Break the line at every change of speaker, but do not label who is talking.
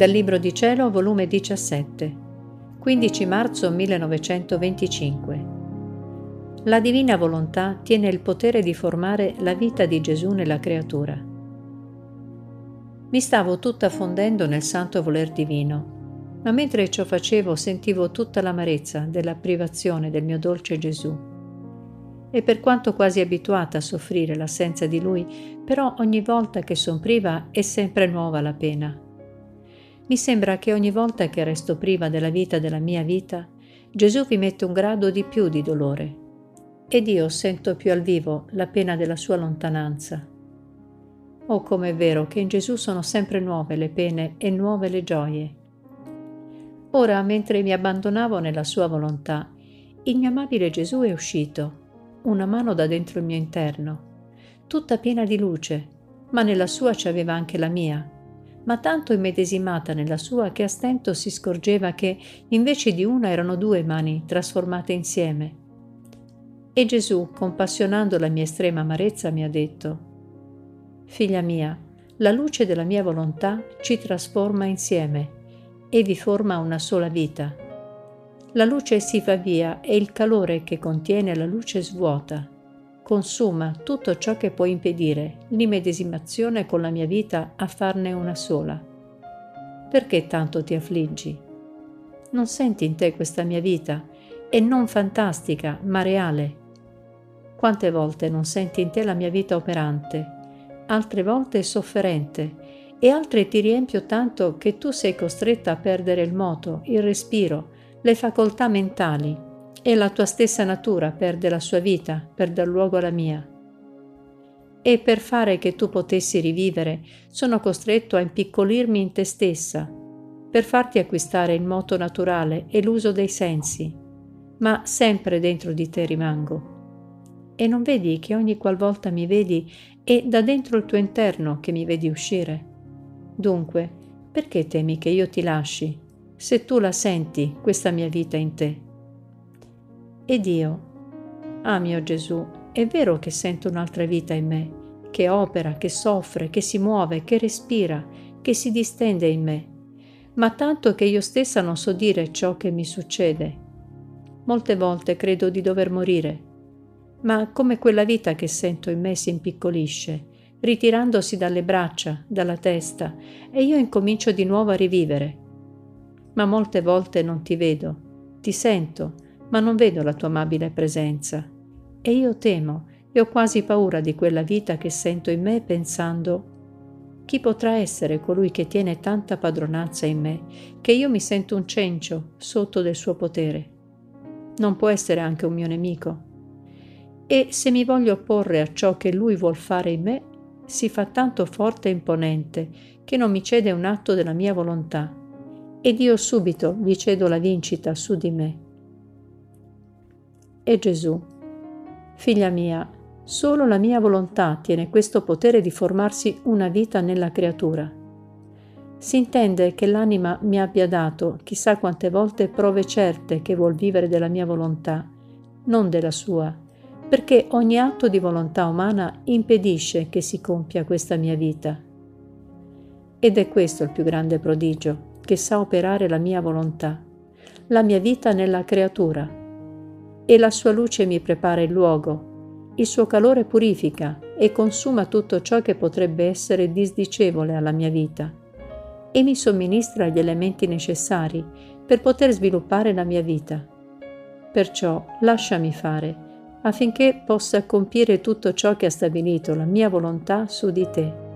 Dal Libro di Cielo, volume 17, 15 marzo 1925. La divina volontà tiene il potere di formare la vita di Gesù nella creatura. Mi stavo tutta fondendo nel santo voler divino, ma mentre ciò facevo sentivo tutta l'amarezza della privazione del mio dolce Gesù e per quanto quasi abituata a soffrire l'assenza di lui, però ogni volta che son priva è sempre nuova la pena. Mi sembra che ogni volta che resto priva della vita della mia vita, Gesù vi mette un grado di più di dolore ed io sento più al vivo la pena della sua lontananza. Oh, com'è vero che in Gesù sono sempre nuove le pene e nuove le gioie. Ora, mentre mi abbandonavo nella sua volontà, il mio amabile Gesù è uscito una mano da dentro il mio interno, tutta piena di luce, ma nella sua ci aveva anche la mia, ma tanto immedesimata nella sua che a stento si scorgeva che invece di una erano due mani trasformate insieme. E Gesù, compassionando la mia estrema amarezza, mi ha detto, Figlia mia, la luce della mia volontà ci trasforma insieme e vi forma una sola vita la luce si fa via e il calore che contiene la luce svuota, consuma tutto ciò che può impedire l'immedesimazione con la mia vita a farne una sola. Perché tanto ti affliggi? Non senti in te questa mia vita, e non fantastica, ma reale. Quante volte non senti in te la mia vita operante, altre volte sofferente, e altre ti riempio tanto che tu sei costretta a perdere il moto, il respiro, le facoltà mentali e la tua stessa natura perde la sua vita per dar luogo alla mia. E per fare che tu potessi rivivere, sono costretto a impiccolirmi in te stessa, per farti acquistare il moto naturale e l'uso dei sensi, ma sempre dentro di te rimango. E non vedi che ogni qualvolta mi vedi è da dentro il tuo interno che mi vedi uscire? Dunque, perché temi che io ti lasci se tu la senti, questa mia vita in te. Ed io, ah mio Gesù, è vero che sento un'altra vita in me, che opera, che soffre, che si muove, che respira, che si distende in me, ma tanto che io stessa non so dire ciò che mi succede. Molte volte credo di dover morire, ma come quella vita che sento in me si impiccolisce, ritirandosi dalle braccia, dalla testa, e io incomincio di nuovo a rivivere. Ma molte volte non ti vedo, ti sento, ma non vedo la tua amabile presenza. E io temo e ho quasi paura di quella vita che sento in me pensando chi potrà essere colui che tiene tanta padronanza in me, che io mi sento un cencio sotto del suo potere? Non può essere anche un mio nemico? E se mi voglio opporre a ciò che lui vuol fare in me, si fa tanto forte e imponente che non mi cede un atto della mia volontà ed io subito vi cedo la vincita su di me. E Gesù, figlia mia, solo la mia volontà tiene questo potere di formarsi una vita nella creatura. Si intende che l'anima mi abbia dato chissà quante volte prove certe che vuol vivere della mia volontà, non della sua, perché ogni atto di volontà umana impedisce che si compia questa mia vita. Ed è questo il più grande prodigio che sa operare la mia volontà, la mia vita nella creatura. E la sua luce mi prepara il luogo, il suo calore purifica e consuma tutto ciò che potrebbe essere disdicevole alla mia vita. E mi somministra gli elementi necessari per poter sviluppare la mia vita. Perciò lasciami fare affinché possa compiere tutto ciò che ha stabilito la mia volontà su di te